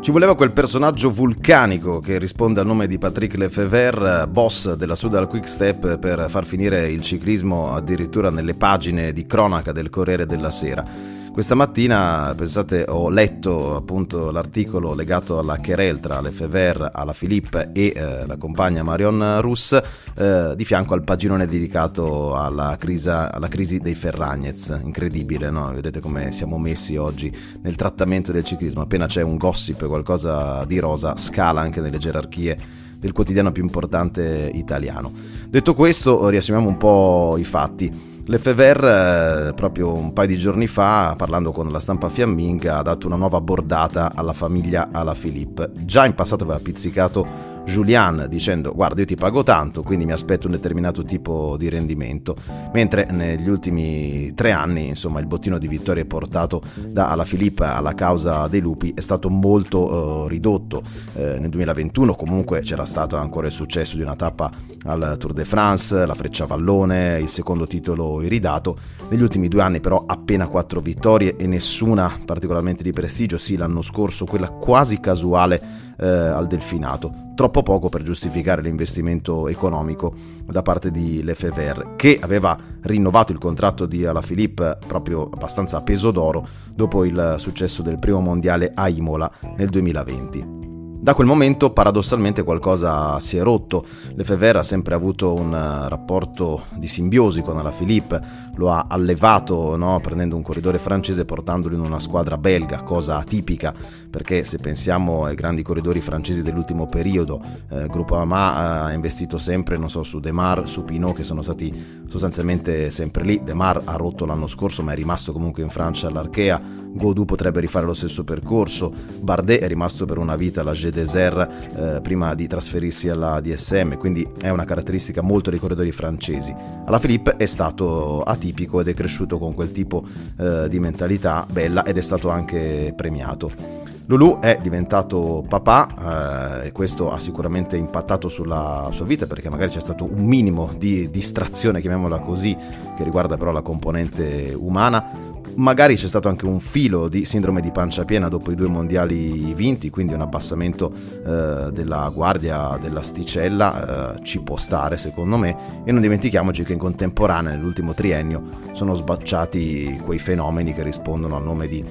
Ci voleva quel personaggio vulcanico che risponde al nome di Patrick Lefebvre, boss della Sudal Quick Step, per far finire il ciclismo addirittura nelle pagine di cronaca del Corriere della Sera. Questa mattina, pensate, ho letto appunto l'articolo legato alla querel tra Lefebvre, alla Philippe e eh, la compagna Marion Rus, eh, di fianco al paginone dedicato alla, crisa, alla crisi dei Ferragnez. Incredibile, no? Vedete come siamo messi oggi nel trattamento del ciclismo. Appena c'è un gossip, qualcosa di rosa, scala anche nelle gerarchie del quotidiano più importante italiano. Detto questo, riassumiamo un po' i fatti. Lefebvre, eh, proprio un paio di giorni fa, parlando con la stampa fiamminga, ha dato una nuova bordata alla famiglia alla Philippe. Già in passato aveva pizzicato Julian dicendo guarda io ti pago tanto quindi mi aspetto un determinato tipo di rendimento. Mentre negli ultimi tre anni insomma il bottino di vittorie portato da alla Filippa alla causa dei lupi è stato molto uh, ridotto. Eh, nel 2021 comunque c'era stato ancora il successo di una tappa al Tour de France la Freccia Vallone il secondo titolo iridato. Negli ultimi due anni però appena quattro vittorie e nessuna particolarmente di prestigio. Sì l'anno scorso quella quasi casuale eh, al delfinato. Troppo poco per giustificare l'investimento economico da parte di Lefebvre, che aveva rinnovato il contratto di Alaphilippe proprio abbastanza a peso d'oro dopo il successo del primo mondiale a Imola nel 2020. Da quel momento paradossalmente qualcosa si è rotto. Lefebvre ha sempre avuto un eh, rapporto di simbiosi con Alaphilippe, lo ha allevato no? prendendo un corridore francese e portandolo in una squadra belga, cosa atipica perché se pensiamo ai grandi corridori francesi dell'ultimo periodo, eh, Gruppo Ama eh, ha investito sempre so, su Demar, su Pinot che sono stati sostanzialmente sempre lì. Demar ha rotto l'anno scorso ma è rimasto comunque in Francia all'Archea Godou potrebbe rifare lo stesso percorso, Bardet è rimasto per una vita alla G Desert eh, prima di trasferirsi alla DSM, quindi è una caratteristica molto dei corridori francesi. Alla Philippe è stato atipico ed è cresciuto con quel tipo eh, di mentalità bella ed è stato anche premiato. Lulu è diventato papà eh, e questo ha sicuramente impattato sulla sua vita perché magari c'è stato un minimo di distrazione, chiamiamola così, che riguarda però la componente umana Magari c'è stato anche un filo di sindrome di pancia piena dopo i due mondiali vinti, quindi un abbassamento eh, della guardia dell'asticella eh, ci può stare secondo me. E non dimentichiamoci che in contemporanea nell'ultimo triennio sono sbacciati quei fenomeni che rispondono al nome di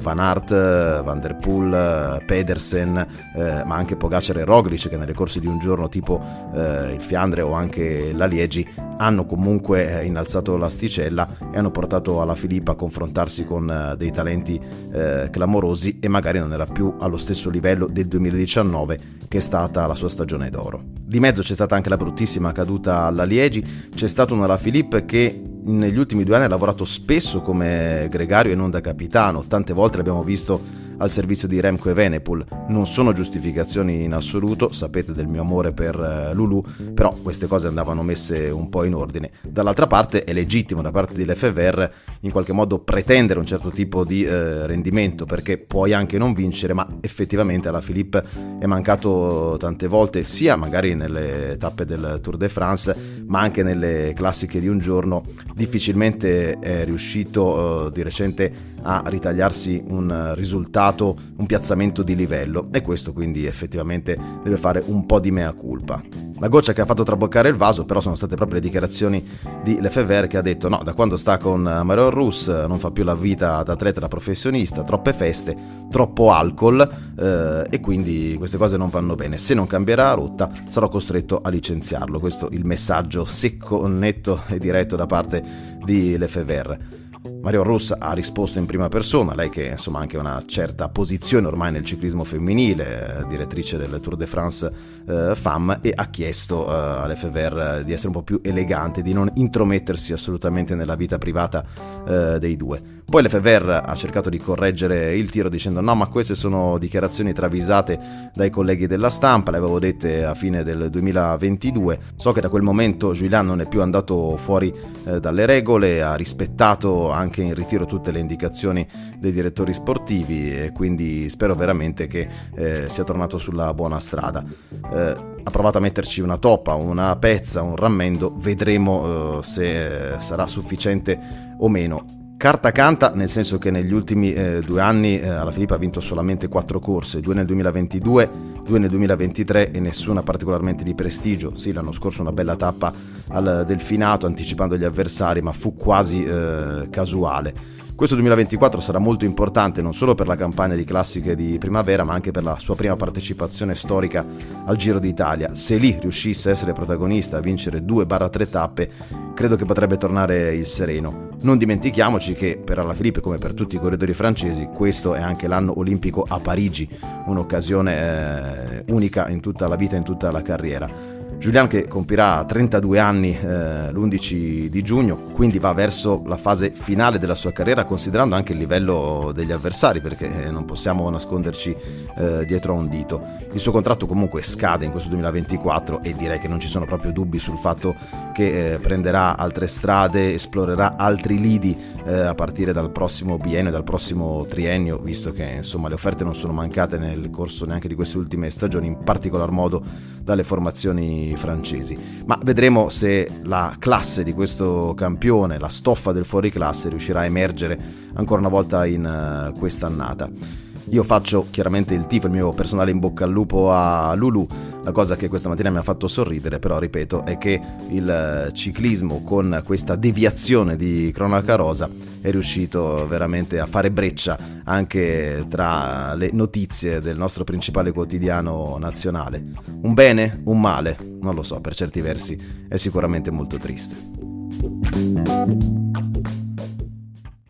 Van Aert, Van Der Poel, eh, Pedersen, eh, ma anche Pogacar e Roglic che nelle corse di un giorno tipo il Fiandre o anche la Liegi hanno comunque innalzato l'asticella e hanno portato alla Filippa a confrontarsi con dei talenti clamorosi e magari non era più allo stesso livello del 2019 che è stata la sua stagione d'oro. Di mezzo c'è stata anche la bruttissima caduta alla Liegi, c'è stato un Ala Philippe che negli ultimi due anni ha lavorato spesso come gregario e non da capitano, tante volte l'abbiamo visto al servizio di Remco e Venepul. Non sono giustificazioni in assoluto, sapete del mio amore per eh, Lulu, però queste cose andavano messe un po' in ordine. Dall'altra parte è legittimo da parte di Lefebvre in qualche modo pretendere un certo tipo di eh, rendimento, perché puoi anche non vincere, ma effettivamente alla Philippe è mancato tante volte, sia magari nelle tappe del Tour de France, ma anche nelle classiche di un giorno. Difficilmente è riuscito eh, di recente a ritagliarsi un risultato dato un piazzamento di livello e questo quindi effettivamente deve fare un po' di mea culpa. La goccia che ha fatto traboccare il vaso però sono state proprio le dichiarazioni di Lefebvre che ha detto no, da quando sta con Marion Rus non fa più la vita da atleta da professionista, troppe feste, troppo alcol eh, e quindi queste cose non vanno bene. Se non cambierà rotta sarò costretto a licenziarlo. Questo è il messaggio secco, netto e diretto da parte di Lefebvre. Mario Ross ha risposto in prima persona, lei che insomma ha anche una certa posizione ormai nel ciclismo femminile, eh, direttrice del Tour de France eh, FAM, e ha chiesto eh, all'FVR di essere un po' più elegante, di non intromettersi assolutamente nella vita privata eh, dei due. Poi l'FVR ha cercato di correggere il tiro dicendo no ma queste sono dichiarazioni travisate dai colleghi della stampa, le avevo dette a fine del 2022, so che da quel momento Julian non è più andato fuori eh, dalle regole, ha rispettato anche in ritiro tutte le indicazioni dei direttori sportivi e quindi spero veramente che eh, sia tornato sulla buona strada. Eh, ha provato a metterci una toppa, una pezza, un rammendo, vedremo eh, se sarà sufficiente o meno Carta canta nel senso che negli ultimi eh, due anni eh, alla Filippa ha vinto solamente quattro corse, due nel 2022, due nel 2023 e nessuna particolarmente di prestigio. Sì, l'anno scorso una bella tappa al Delfinato anticipando gli avversari, ma fu quasi eh, casuale. Questo 2024 sarà molto importante non solo per la campagna di classiche di primavera, ma anche per la sua prima partecipazione storica al Giro d'Italia. Se lì riuscisse a essere protagonista, a vincere 2-3 tappe, credo che potrebbe tornare il sereno. Non dimentichiamoci che per Alaphilippe, come per tutti i corridori francesi, questo è anche l'anno olimpico a Parigi, un'occasione eh, unica in tutta la vita, in tutta la carriera. Julian che compirà 32 anni eh, l'11 di giugno, quindi va verso la fase finale della sua carriera considerando anche il livello degli avversari perché eh, non possiamo nasconderci eh, dietro a un dito. Il suo contratto comunque scade in questo 2024 e direi che non ci sono proprio dubbi sul fatto che eh, prenderà altre strade, esplorerà altri lidi eh, a partire dal prossimo biennio, dal prossimo triennio, visto che insomma le offerte non sono mancate nel corso neanche di queste ultime stagioni, in particolar modo dalle formazioni francesi. Ma vedremo se la classe di questo campione, la stoffa del fuoriclasse, riuscirà a emergere ancora una volta in uh, quest'annata. Io faccio chiaramente il tifo, il mio personale in bocca al lupo a Lulu. La cosa che questa mattina mi ha fatto sorridere, però ripeto, è che il eh, ciclismo con questa deviazione di cronaca rosa è riuscito veramente a fare breccia anche tra le notizie del nostro principale quotidiano nazionale. Un bene? Un male? Non lo so, per certi versi è sicuramente molto triste.